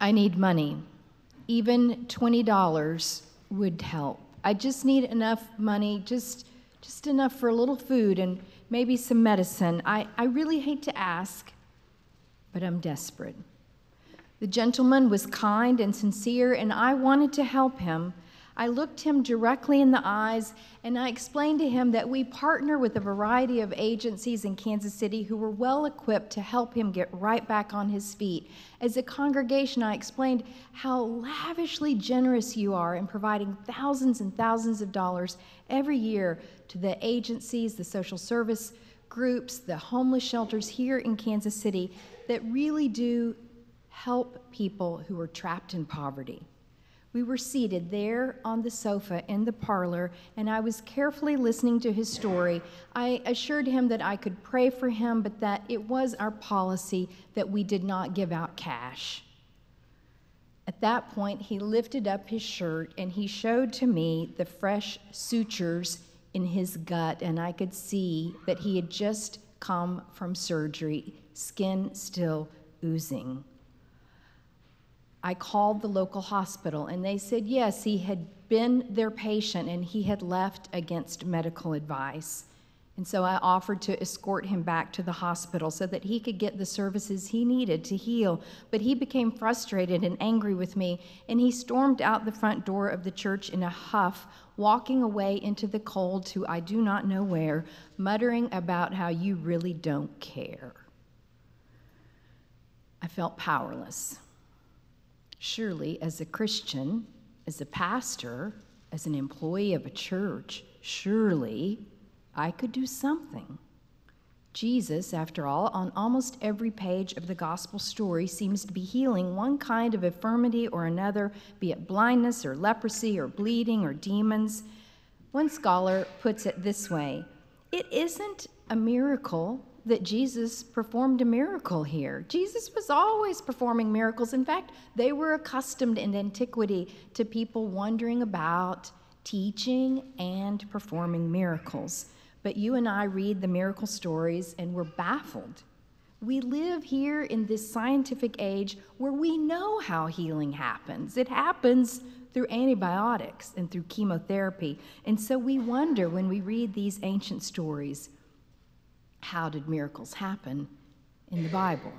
I need money. Even $20 would help. I just need enough money, just, just enough for a little food and maybe some medicine. I, I really hate to ask, but I'm desperate. The gentleman was kind and sincere, and I wanted to help him. I looked him directly in the eyes and I explained to him that we partner with a variety of agencies in Kansas City who were well equipped to help him get right back on his feet. As a congregation, I explained how lavishly generous you are in providing thousands and thousands of dollars every year to the agencies, the social service groups, the homeless shelters here in Kansas City that really do help people who are trapped in poverty. We were seated there on the sofa in the parlor, and I was carefully listening to his story. I assured him that I could pray for him, but that it was our policy that we did not give out cash. At that point, he lifted up his shirt and he showed to me the fresh sutures in his gut, and I could see that he had just come from surgery, skin still oozing. I called the local hospital and they said yes, he had been their patient and he had left against medical advice. And so I offered to escort him back to the hospital so that he could get the services he needed to heal. But he became frustrated and angry with me, and he stormed out the front door of the church in a huff, walking away into the cold to I do not know where, muttering about how you really don't care. I felt powerless. Surely, as a Christian, as a pastor, as an employee of a church, surely I could do something. Jesus, after all, on almost every page of the gospel story, seems to be healing one kind of infirmity or another, be it blindness or leprosy or bleeding or demons. One scholar puts it this way It isn't a miracle that Jesus performed a miracle here. Jesus was always performing miracles. In fact, they were accustomed in antiquity to people wondering about teaching and performing miracles. But you and I read the miracle stories and we're baffled. We live here in this scientific age where we know how healing happens. It happens through antibiotics and through chemotherapy. And so we wonder when we read these ancient stories how did miracles happen in the Bible?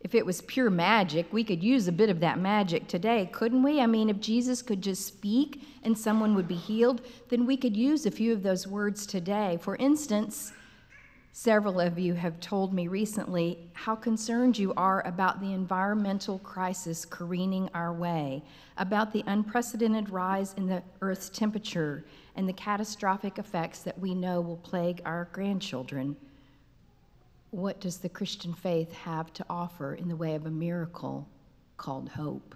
If it was pure magic, we could use a bit of that magic today, couldn't we? I mean, if Jesus could just speak and someone would be healed, then we could use a few of those words today. For instance, several of you have told me recently how concerned you are about the environmental crisis careening our way, about the unprecedented rise in the Earth's temperature and the catastrophic effects that we know will plague our grandchildren. What does the Christian faith have to offer in the way of a miracle called hope?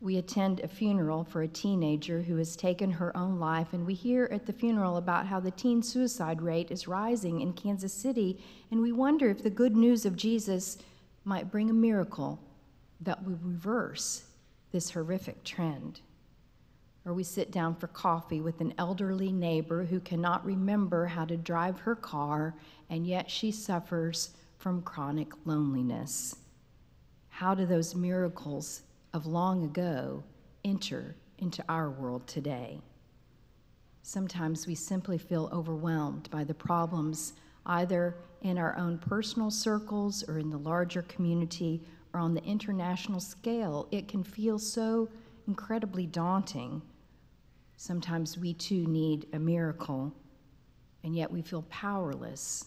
We attend a funeral for a teenager who has taken her own life, and we hear at the funeral about how the teen suicide rate is rising in Kansas City, and we wonder if the good news of Jesus might bring a miracle that will reverse this horrific trend or we sit down for coffee with an elderly neighbor who cannot remember how to drive her car, and yet she suffers from chronic loneliness. How do those miracles of long ago enter into our world today? Sometimes we simply feel overwhelmed by the problems either in our own personal circles or in the larger community or on the international scale. It can feel so incredibly daunting Sometimes we too need a miracle, and yet we feel powerless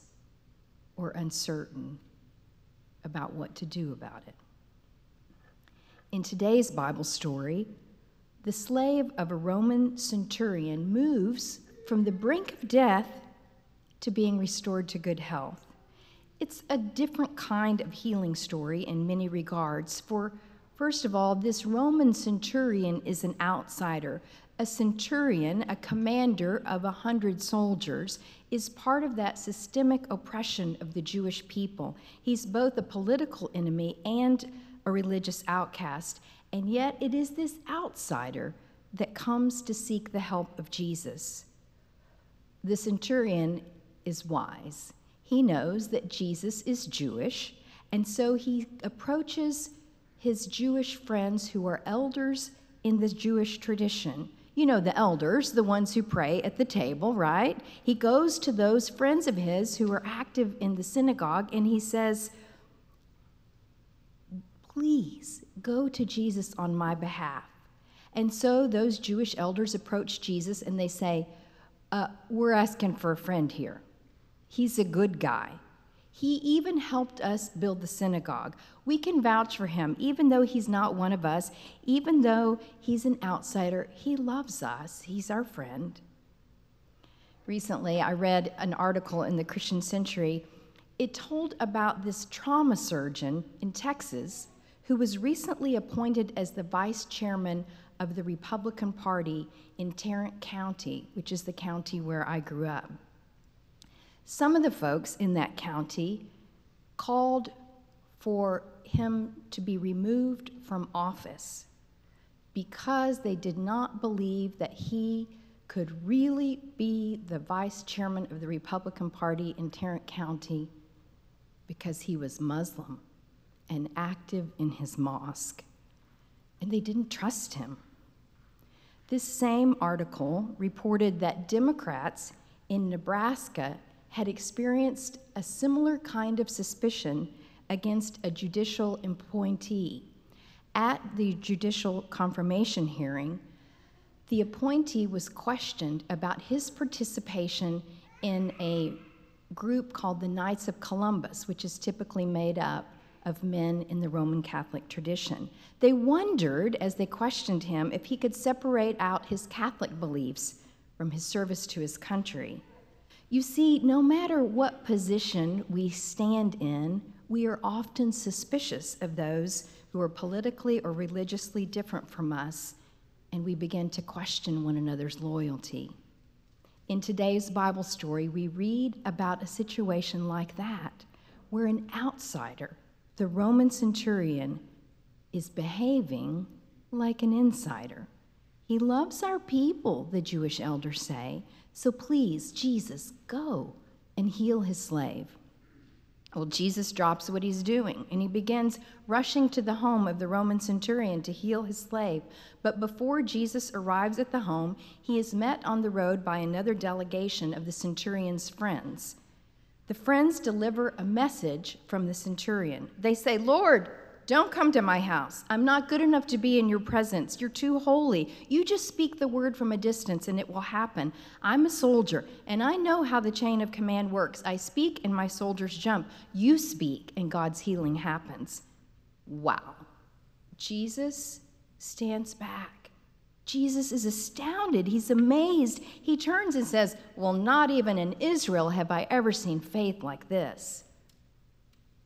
or uncertain about what to do about it. In today's Bible story, the slave of a Roman centurion moves from the brink of death to being restored to good health. It's a different kind of healing story in many regards. For, first of all, this Roman centurion is an outsider, a centurion, a commander of a hundred soldiers, is part of that systemic oppression of the Jewish people. He's both a political enemy and a religious outcast, and yet it is this outsider that comes to seek the help of Jesus. The centurion is wise. He knows that Jesus is Jewish And so he approaches his Jewish friends who are elders in the Jewish tradition. You know, the elders, the ones who pray at the table, right? He goes to those friends of his who are active in the synagogue and he says, Please go to Jesus on my behalf. And so those Jewish elders approach Jesus and they say, uh, We're asking for a friend here. He's a good guy. He even helped us build the synagogue. We can vouch for him, even though he's not one of us, even though he's an outsider. He loves us, he's our friend. Recently, I read an article in the Christian Century. It told about this trauma surgeon in Texas who was recently appointed as the vice chairman of the Republican Party in Tarrant County, which is the county where I grew up. Some of the folks in that county called for him to be removed from office because they did not believe that he could really be the vice chairman of the Republican Party in Tarrant County because he was Muslim and active in his mosque. And they didn't trust him. This same article reported that Democrats in Nebraska had experienced a similar kind of suspicion against a judicial appointee. At the judicial confirmation hearing, the appointee was questioned about his participation in a group called the Knights of Columbus, which is typically made up of men in the Roman Catholic tradition. They wondered, as they questioned him, if he could separate out his Catholic beliefs from his service to his country. You see, no matter what position we stand in, we are often suspicious of those who are politically or religiously different from us, and we begin to question one another's loyalty. In today's Bible story, we read about a situation like that, where an outsider, the Roman centurion, is behaving like an insider. He loves our people, the Jewish elders say, so please, Jesus, go and heal his slave. Well, Jesus drops what he's doing and he begins rushing to the home of the Roman centurion to heal his slave. But before Jesus arrives at the home, he is met on the road by another delegation of the centurion's friends. The friends deliver a message from the centurion. They say, Lord, don't come to my house. I'm not good enough to be in your presence. You're too holy. You just speak the word from a distance and it will happen. I'm a soldier and I know how the chain of command works. I speak and my soldiers jump. You speak and God's healing happens. Wow. Jesus stands back. Jesus is astounded. He's amazed. He turns and says, Well, not even in Israel have I ever seen faith like this.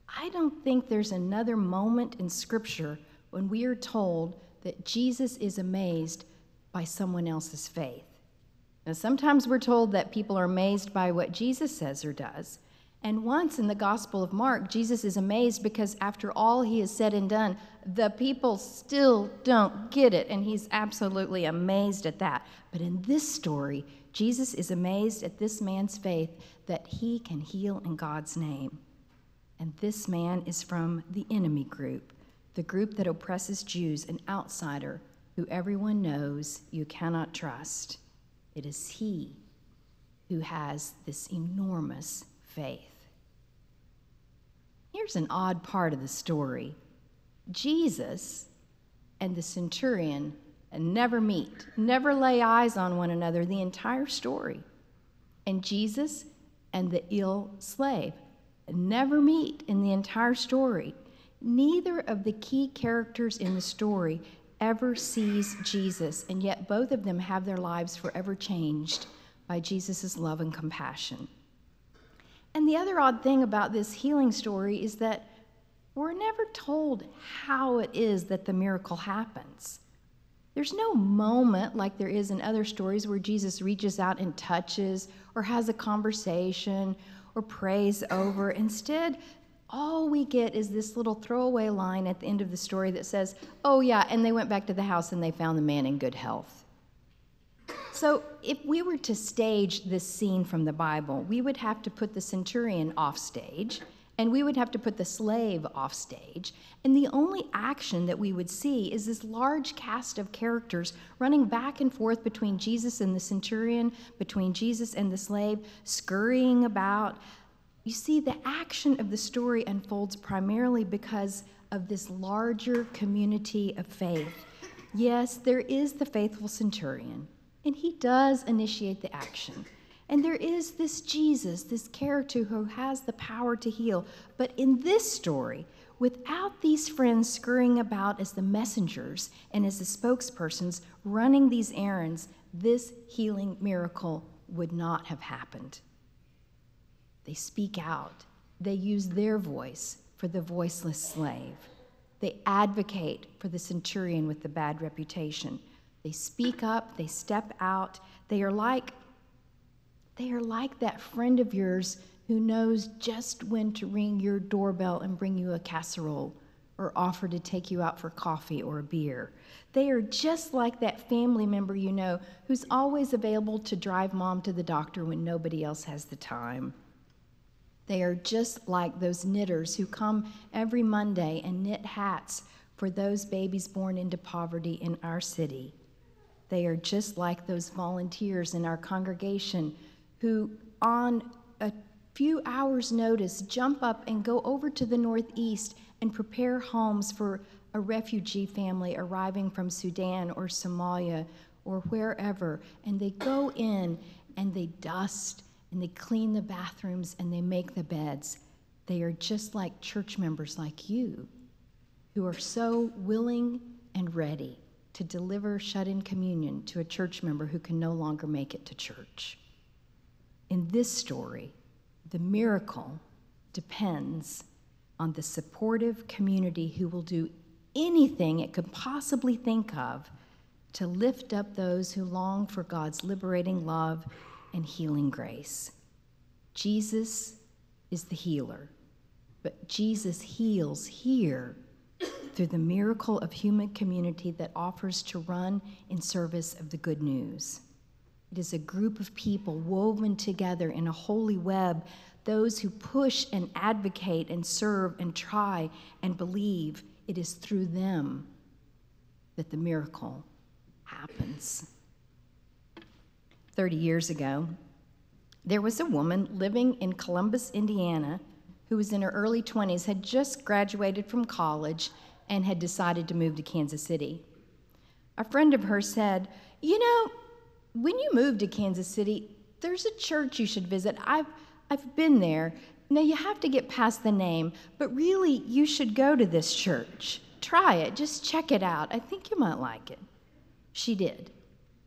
I don't think there's another moment in Scripture when we are told that Jesus is amazed by someone else's faith. Now, sometimes we're told that people are amazed by what Jesus says or does. And once in the Gospel of Mark, Jesus is amazed because after all he has said and done, the people still don't get it. And he's absolutely amazed at that. But in this story, Jesus is amazed at this man's faith that he can heal in God's name. And this man is from the enemy group, the group that oppresses Jews, an outsider who everyone knows you cannot trust. It is he who has this enormous faith. Here's an odd part of the story Jesus and the centurion never meet, never lay eyes on one another the entire story. And Jesus and the ill slave never meet in the entire story. Neither of the key characters in the story ever sees Jesus, and yet both of them have their lives forever changed by Jesus' love and compassion. And the other odd thing about this healing story is that we're never told how it is that the miracle happens. There's no moment like there is in other stories where Jesus reaches out and touches or has a conversation or prays over. Instead, all we get is this little throwaway line at the end of the story that says, Oh, yeah, and they went back to the house and they found the man in good health. So, if we were to stage this scene from the Bible, we would have to put the centurion off stage and we would have to put the slave off stage. And the only action that we would see is this large cast of characters running back and forth between Jesus and the centurion, between Jesus and the slave, scurrying about. You see, the action of the story unfolds primarily because of this larger community of faith. Yes, there is the faithful centurion, and he does initiate the action. And there is this Jesus, this character who has the power to heal. But in this story, without these friends scurrying about as the messengers and as the spokespersons running these errands, this healing miracle would not have happened. They speak out, they use their voice for the voiceless slave. They advocate for the centurion with the bad reputation. They speak up, they step out. They are like they are like that friend of yours who knows just when to ring your doorbell and bring you a casserole or offer to take you out for coffee or a beer. They are just like that family member you know who's always available to drive mom to the doctor when nobody else has the time. They are just like those knitters who come every Monday and knit hats for those babies born into poverty in our city. They are just like those volunteers in our congregation who, on a few hours' notice, jump up and go over to the Northeast and prepare homes for a refugee family arriving from Sudan or Somalia or wherever. And they go in and they dust and they clean the bathrooms and they make the beds. They are just like church members like you who are so willing and ready to deliver shut in communion to a church member who can no longer make it to church. In this story, the miracle depends on the supportive community who will do anything it could possibly think of to lift up those who long for God's liberating love and healing grace. Jesus is the healer, but Jesus heals here through the miracle of human community that offers to run in service of the good news. It is a group of people woven together in a holy web, those who push and advocate and serve and try and believe. It is through them that the miracle happens. 30 years ago, there was a woman living in Columbus, Indiana, who was in her early 20s, had just graduated from college, and had decided to move to Kansas City. A friend of hers said, You know, when you move to Kansas City, there's a church you should visit. I've, I've been there. Now, you have to get past the name, but really, you should go to this church. Try it, just check it out. I think you might like it. She did.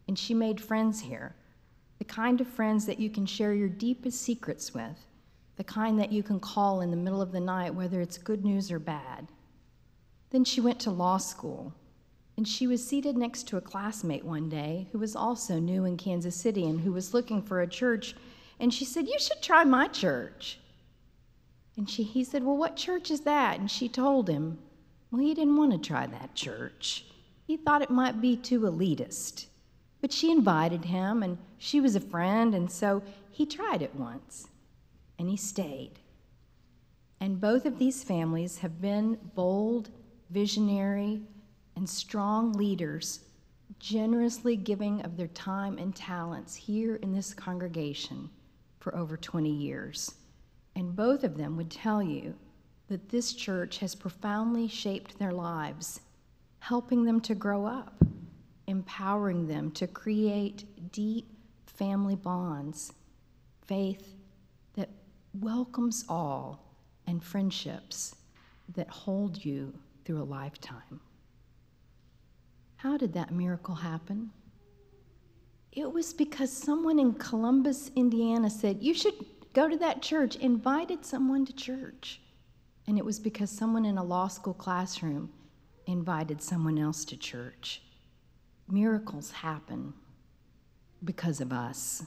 And she made friends here the kind of friends that you can share your deepest secrets with, the kind that you can call in the middle of the night, whether it's good news or bad. Then she went to law school and she was seated next to a classmate one day who was also new in Kansas City and who was looking for a church. And she said, You should try my church. And she, he said, Well, what church is that? And she told him, Well, he didn't want to try that church. He thought it might be too elitist. But she invited him, and she was a friend, and so he tried it once, and he stayed. And both of these families have been bold, visionary, and strong leaders generously giving of their time and talents here in this congregation for over 20 years. And both of them would tell you that this church has profoundly shaped their lives, helping them to grow up, empowering them to create deep family bonds, faith that welcomes all, and friendships that hold you through a lifetime. How did that miracle happen? It was because someone in Columbus, Indiana said, You should go to that church, invited someone to church. And it was because someone in a law school classroom invited someone else to church. Miracles happen because of us.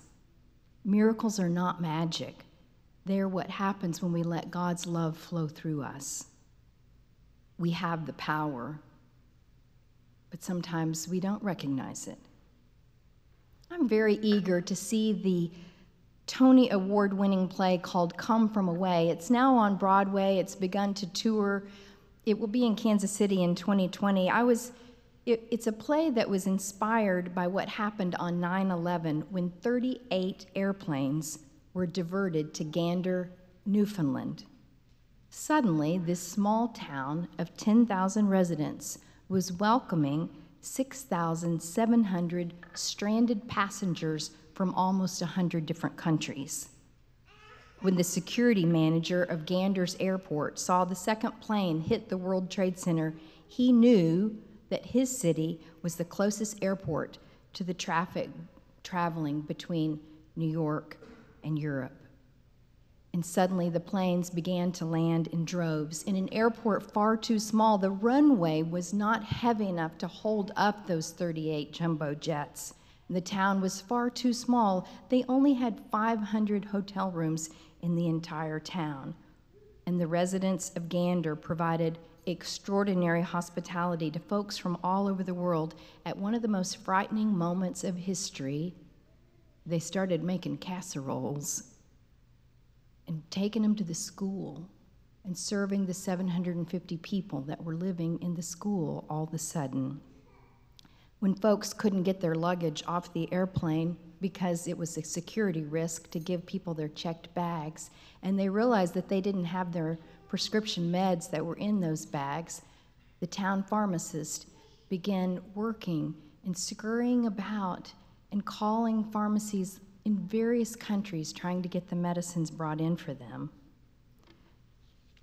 Miracles are not magic, they're what happens when we let God's love flow through us. We have the power but sometimes we don't recognize it. I'm very eager to see the Tony Award winning play called Come From Away. It's now on Broadway, it's begun to tour. It will be in Kansas City in 2020. I was it, it's a play that was inspired by what happened on 9 11 when 38 airplanes were diverted to Gander, Newfoundland. Suddenly, this small town of 10,000 residents was welcoming 6,700 stranded passengers from almost 100 different countries. When the security manager of Gander's airport saw the second plane hit the World Trade Center, he knew that his city was the closest airport to the traffic traveling between New York and Europe. And suddenly the planes began to land in droves. In an airport far too small, the runway was not heavy enough to hold up those 38 jumbo jets. The town was far too small. They only had 500 hotel rooms in the entire town. And the residents of Gander provided extraordinary hospitality to folks from all over the world. At one of the most frightening moments of history, they started making casseroles and taking them to the school and serving the 750 people that were living in the school all of a sudden. When folks couldn't get their luggage off the airplane because it was a security risk to give people their checked bags, and they realized that they didn't have their prescription meds that were in those bags, the town pharmacist began working and scurrying about and calling pharmacies in various countries trying to get the medicines brought in for them.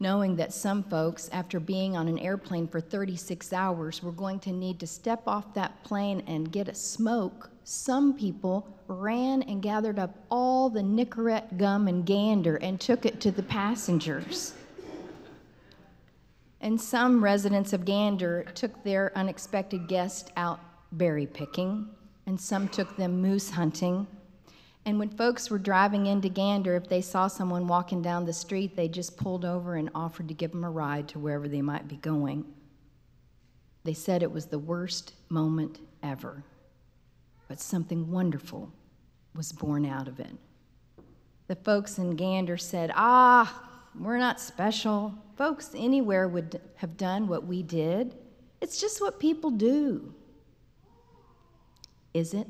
Knowing that some folks, after being on an airplane for 36 hours, were going to need to step off that plane and get a smoke, some people ran and gathered up all the Nicorette gum and Gander and took it to the passengers. And some residents of Gander took their unexpected guest out berry picking, and some took them moose hunting, and when folks were driving into Gander, if they saw someone walking down the street, they just pulled over and offered to give them a ride to wherever they might be going. They said it was the worst moment ever, but something wonderful was born out of it. The folks in Gander said, Ah, we're not special. Folks anywhere would have done what we did. It's just what people do. Is it?